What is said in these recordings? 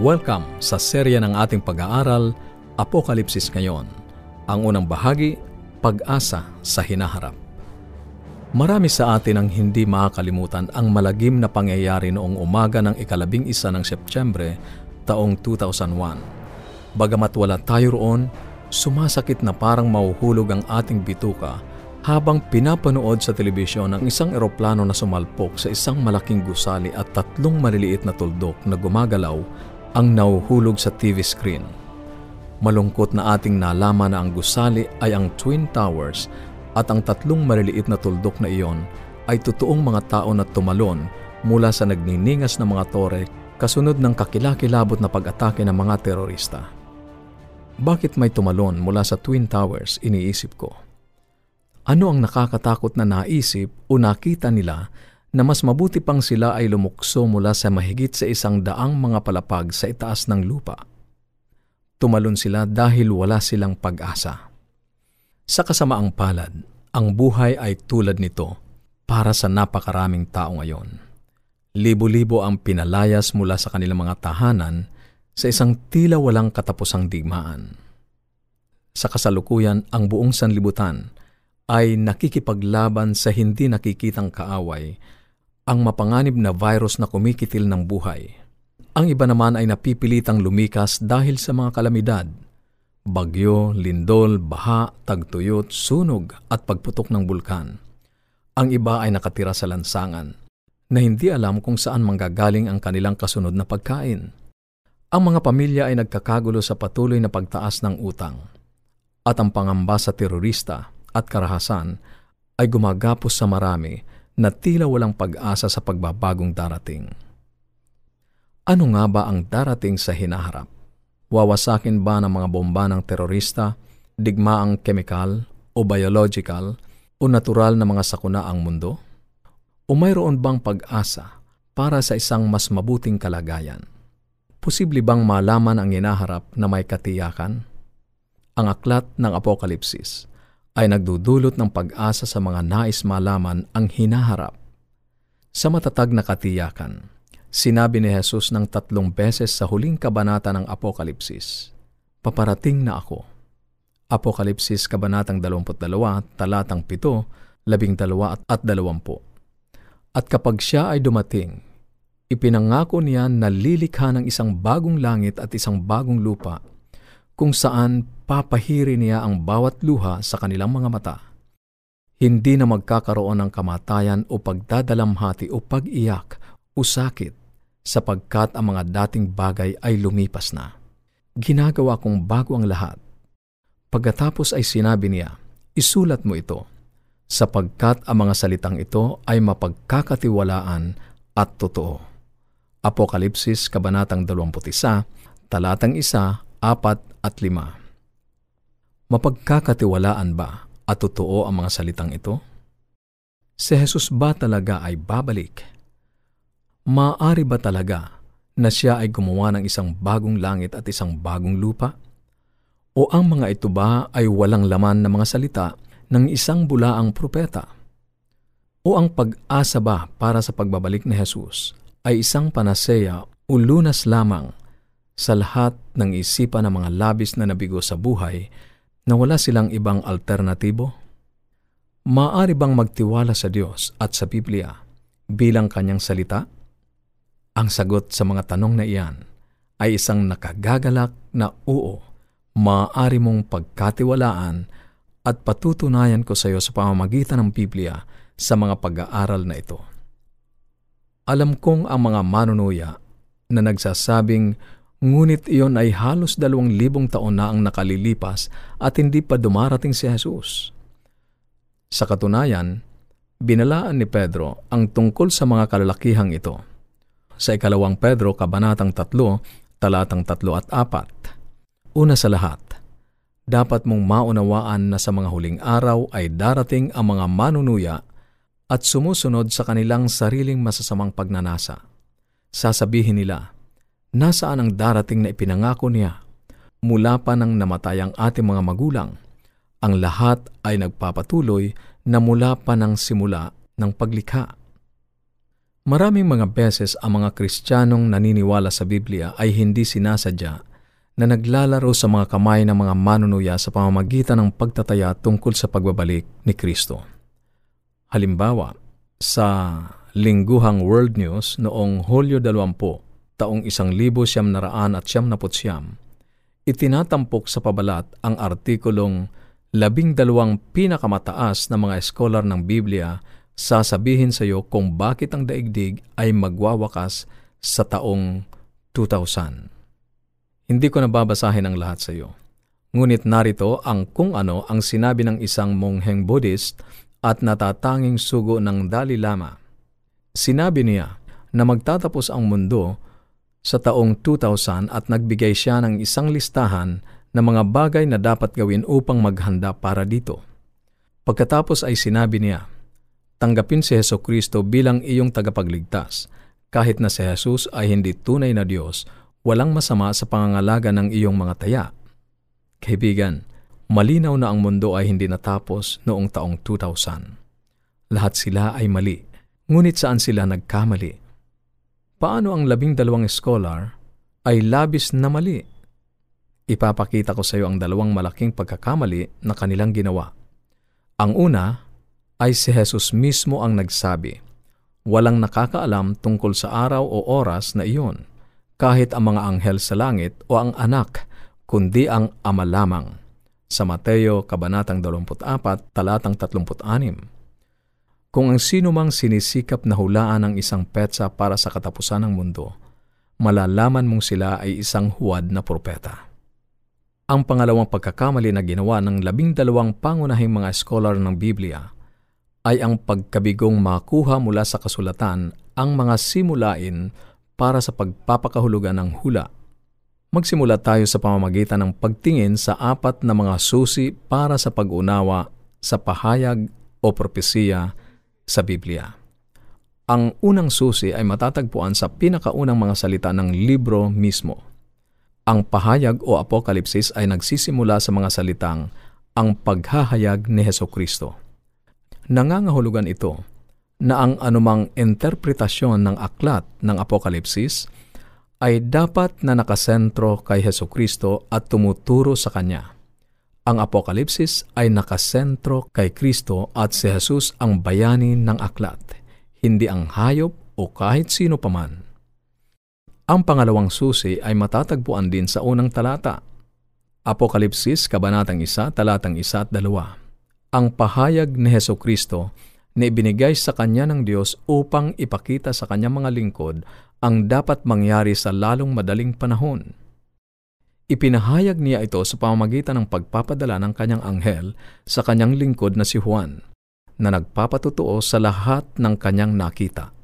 Welcome sa serya ng ating pag-aaral, Apokalipsis ngayon. Ang unang bahagi, Pag-asa sa Hinaharap. Marami sa atin ang hindi makakalimutan ang malagim na pangyayari noong umaga ng ikalabing isa ng Setyembre taong 2001. Bagamat wala tayo roon, sumasakit na parang mauhulog ang ating bituka habang pinapanood sa telebisyon ang isang eroplano na sumalpok sa isang malaking gusali at tatlong maliliit na tuldok na gumagalaw ang nauhulog sa TV screen. Malungkot na ating nalaman na ang gusali ay ang Twin Towers at ang tatlong maliliit na tuldok na iyon ay totoong mga tao na tumalon mula sa nagniningas na mga tore kasunod ng kakilakilabot na pag-atake ng mga terorista. Bakit may tumalon mula sa Twin Towers, iniisip ko. Ano ang nakakatakot na naisip o nakita nila na mas mabuti pang sila ay lumukso mula sa mahigit sa isang daang mga palapag sa itaas ng lupa? Tumalon sila dahil wala silang pag-asa. Sa kasamaang palad, ang buhay ay tulad nito para sa napakaraming tao ngayon. Libo-libo ang pinalayas mula sa kanilang mga tahanan sa isang tila walang katapusang digmaan. Sa kasalukuyan, ang buong sanlibutan ay nakikipaglaban sa hindi nakikitang kaaway, ang mapanganib na virus na kumikitil ng buhay. Ang iba naman ay napipilitang lumikas dahil sa mga kalamidad, bagyo, lindol, baha, tagtuyot, sunog at pagputok ng bulkan. Ang iba ay nakatira sa lansangan na hindi alam kung saan manggagaling ang kanilang kasunod na pagkain. Ang mga pamilya ay nagkakagulo sa patuloy na pagtaas ng utang. At ang pangamba sa terorista at karahasan ay gumagapos sa marami na tila walang pag-asa sa pagbabagong darating. Ano nga ba ang darating sa hinaharap? Wawasakin ba ng mga bomba ng terorista, digmaang kemikal o biological o natural na mga sakuna ang mundo? O mayroon bang pag-asa para sa isang mas mabuting kalagayan? Posible bang malaman ang hinaharap na may katiyakan? Ang aklat ng Apokalipsis ay nagdudulot ng pag-asa sa mga nais malaman ang hinaharap. Sa matatag na katiyakan, Sinabi ni Jesus ng tatlong beses sa huling kabanata ng Apokalipsis, Paparating na ako. Apokalipsis Kabanatang 22, talatang 7, 12 at 20. At kapag siya ay dumating, ipinangako niya na lilikha ng isang bagong langit at isang bagong lupa, kung saan papahiri niya ang bawat luha sa kanilang mga mata. Hindi na magkakaroon ng kamatayan o pagdadalamhati o pag-iyak o sakit sapagkat ang mga dating bagay ay lumipas na. Ginagawa kong bago ang lahat. Pagkatapos ay sinabi niya, isulat mo ito, sapagkat ang mga salitang ito ay mapagkakatiwalaan at totoo. Apokalipsis Kabanatang 21, talatang 1, 4 at 5. Mapagkakatiwalaan ba at totoo ang mga salitang ito? Si Jesus ba talaga ay babalik Maari ba talaga na siya ay gumawa ng isang bagong langit at isang bagong lupa? O ang mga ito ba ay walang laman na mga salita ng isang bulaang propeta? O ang pag-asa ba para sa pagbabalik ni Jesus ay isang panaseya o lunas lamang sa lahat ng isipan ng mga labis na nabigo sa buhay na wala silang ibang alternatibo? Maari bang magtiwala sa Diyos at sa Biblia bilang kanyang salita? Ang sagot sa mga tanong na iyan ay isang nakagagalak na oo, maaari mong pagkatiwalaan at patutunayan ko sa iyo sa pamamagitan ng Biblia sa mga pag-aaral na ito. Alam kong ang mga manunuya na nagsasabing ngunit iyon ay halos dalawang libong taon na ang nakalilipas at hindi pa dumarating si Jesus. Sa katunayan, binalaan ni Pedro ang tungkol sa mga kalalakihang ito sa ikalawang Pedro, kabanatang tatlo, talatang tatlo at apat. Una sa lahat, dapat mong maunawaan na sa mga huling araw ay darating ang mga manunuya at sumusunod sa kanilang sariling masasamang pagnanasa. Sasabihin nila, nasaan ang darating na ipinangako niya? Mula pa nang namatay ang ating mga magulang, ang lahat ay nagpapatuloy na mula pa ng simula ng paglikha Maraming mga beses ang mga Kristiyanong naniniwala sa Biblia ay hindi sinasadya na naglalaro sa mga kamay ng mga manunuya sa pamamagitan ng pagtataya tungkol sa pagbabalik ni Kristo. Halimbawa, sa lingguhang World News noong Hulyo 20, taong 1900 at siyam itinatampok sa pabalat ang artikulong labing dalawang pinakamataas na mga eskolar ng Biblia sasabihin sa iyo kung bakit ang daigdig ay magwawakas sa taong 2000. Hindi ko nababasahin ang lahat sa iyo. Ngunit narito ang kung ano ang sinabi ng isang mongheng Buddhist at natatanging sugo ng Dalai Lama. Sinabi niya na magtatapos ang mundo sa taong 2000 at nagbigay siya ng isang listahan ng mga bagay na dapat gawin upang maghanda para dito. Pagkatapos ay sinabi niya, Tanggapin si Heso Kristo bilang iyong tagapagligtas. Kahit na si Jesus ay hindi tunay na Diyos, walang masama sa pangangalaga ng iyong mga taya. Kaibigan, Malinaw na ang mundo ay hindi natapos noong taong 2000. Lahat sila ay mali, ngunit saan sila nagkamali? Paano ang labing dalawang scholar ay labis na mali? Ipapakita ko sa iyo ang dalawang malaking pagkakamali na kanilang ginawa. Ang una ay si Jesus mismo ang nagsabi, Walang nakakaalam tungkol sa araw o oras na iyon, kahit ang mga anghel sa langit o ang anak, kundi ang ama lamang sa Mateo Kabanatang 24, talatang 36. Kung ang sino mang sinisikap na hulaan ang isang petsa para sa katapusan ng mundo, malalaman mong sila ay isang huwad na propeta. Ang pangalawang pagkakamali na ginawa ng labing dalawang pangunahing mga scholar ng Biblia ay ang pagkabigong makuha mula sa kasulatan ang mga simulain para sa pagpapakahulugan ng hula Magsimula tayo sa pamamagitan ng pagtingin sa apat na mga susi para sa pag-unawa sa pahayag o propesiya sa Biblia. Ang unang susi ay matatagpuan sa pinakaunang mga salita ng libro mismo. Ang pahayag o apokalipsis ay nagsisimula sa mga salitang ang paghahayag ni Heso Kristo. Nangangahulugan ito na ang anumang interpretasyon ng aklat ng apokalipsis ay dapat na nakasentro kay Heso Kristo at tumuturo sa Kanya. Ang Apokalipsis ay nakasentro kay Kristo at si Jesus ang bayani ng aklat, hindi ang hayop o kahit sino paman. Ang pangalawang susi ay matatagpuan din sa unang talata. Apokalipsis, Kabanatang 1, Talatang 1 at 2. Ang pahayag ni Heso Kristo na ibinigay sa Kanya ng Diyos upang ipakita sa Kanyang mga lingkod ang dapat mangyari sa lalong madaling panahon. Ipinahayag niya ito sa pamamagitan ng pagpapadala ng kanyang anghel sa kanyang lingkod na si Juan, na nagpapatutuo sa lahat ng kanyang nakita.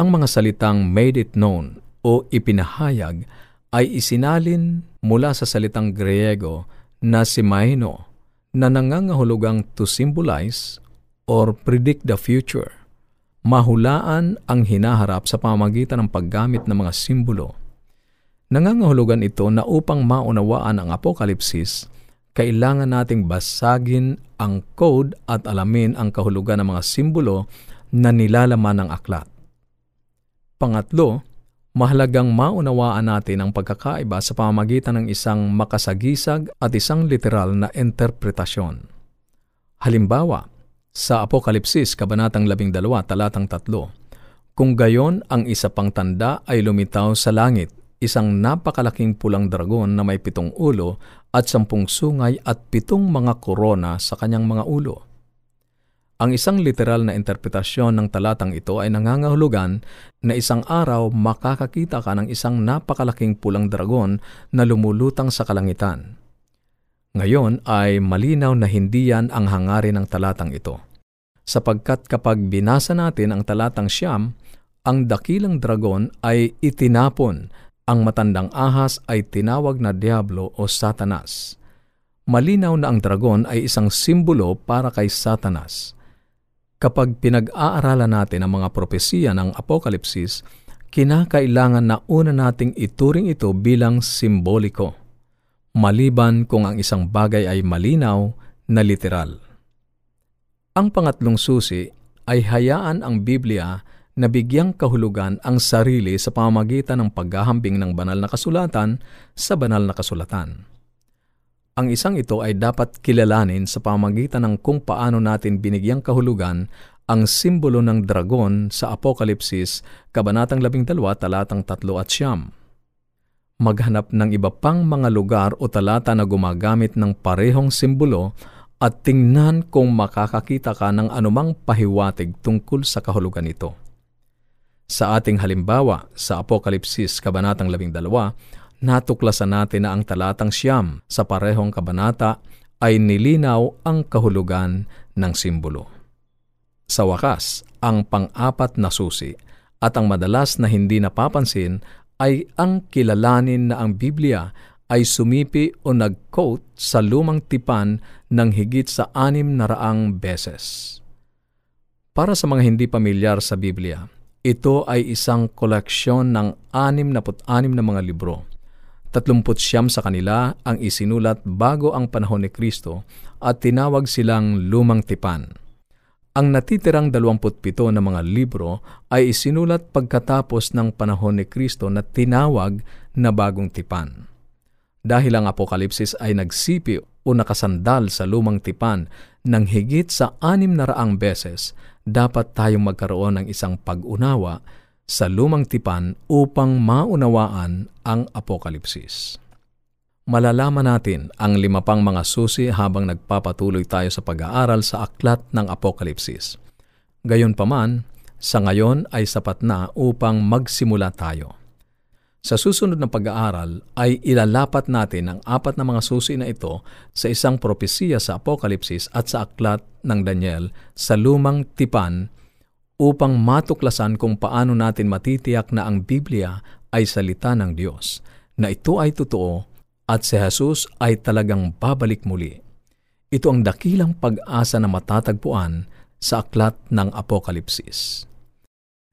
Ang mga salitang made it known o ipinahayag ay isinalin mula sa salitang Griego na simaino na nangangahulugang to symbolize or predict the future mahulaan ang hinaharap sa pamamagitan ng paggamit ng mga simbolo. Nangangahulugan ito na upang maunawaan ang apokalipsis, kailangan nating basagin ang code at alamin ang kahulugan ng mga simbolo na nilalaman ng aklat. Pangatlo, mahalagang maunawaan natin ang pagkakaiba sa pamamagitan ng isang makasagisag at isang literal na interpretasyon. Halimbawa, sa Apokalipsis, Kabanatang 12, Talatang 3, Kung gayon, ang isa pang tanda ay lumitaw sa langit, isang napakalaking pulang dragon na may pitong ulo at sampung sungay at pitong mga korona sa kanyang mga ulo. Ang isang literal na interpretasyon ng talatang ito ay nangangahulugan na isang araw makakakita ka ng isang napakalaking pulang dragon na lumulutang sa kalangitan. Ngayon ay malinaw na hindi yan ang hangarin ng talatang ito. Sapagkat kapag binasa natin ang talatang siyam, ang dakilang dragon ay itinapon, ang matandang ahas ay tinawag na Diablo o Satanas. Malinaw na ang dragon ay isang simbolo para kay Satanas. Kapag pinag-aaralan natin ang mga propesiya ng Apokalipsis, kinakailangan na una nating ituring ito bilang simboliko maliban kung ang isang bagay ay malinaw na literal. Ang pangatlong susi ay hayaan ang Biblia na bigyang kahulugan ang sarili sa pamamagitan ng paghahambing ng banal na kasulatan sa banal na kasulatan. Ang isang ito ay dapat kilalanin sa pamamagitan ng kung paano natin binigyang kahulugan ang simbolo ng dragon sa Apokalipsis, Kabanatang 12, talatang 3 at siyam. Maghanap ng iba pang mga lugar o talata na gumagamit ng parehong simbolo at tingnan kung makakakita ka ng anumang pahiwatig tungkol sa kahulugan ito. Sa ating halimbawa, sa Apokalipsis, Kabanatang 12, natuklasan natin na ang talatang siyam sa parehong kabanata ay nilinaw ang kahulugan ng simbolo. Sa wakas, ang pang-apat na susi at ang madalas na hindi napapansin ay ang kilalanin na ang Biblia ay sumipi o nag-quote sa lumang tipan ng higit sa anim na raang beses. Para sa mga hindi pamilyar sa Biblia, ito ay isang koleksyon ng anim na na mga libro Tatlumput siyam sa kanila ang isinulat bago ang panahon ni Kristo at tinawag silang lumang tipan. Ang natitirang 27 na mga libro ay isinulat pagkatapos ng panahon ni Kristo na tinawag na bagong tipan. Dahil ang Apokalipsis ay nagsipi o nakasandal sa lumang tipan ng higit sa anim na raang beses, dapat tayong magkaroon ng isang pag-unawa sa lumang tipan upang maunawaan ang apokalipsis. Malalaman natin ang lima pang mga susi habang nagpapatuloy tayo sa pag-aaral sa aklat ng apokalipsis. Gayunpaman, sa ngayon ay sapat na upang magsimula tayo. Sa susunod na pag-aaral ay ilalapat natin ang apat na mga susi na ito sa isang propesiya sa Apokalipsis at sa aklat ng Daniel sa lumang tipan upang matuklasan kung paano natin matitiyak na ang Biblia ay salita ng Diyos, na ito ay totoo at si Jesus ay talagang babalik muli. Ito ang dakilang pag-asa na matatagpuan sa aklat ng Apokalipsis.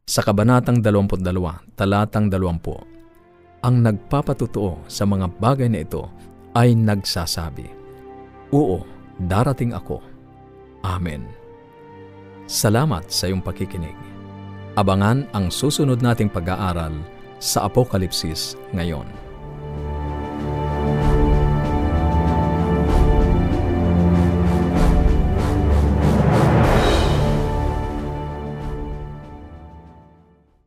Sa Kabanatang 22, Talatang 20, ang nagpapatutuo sa mga bagay na ito ay nagsasabi, Oo, darating ako. Amen. Salamat sa iyong pakikinig. Abangan ang susunod nating pag-aaral sa Apokalipsis ngayon.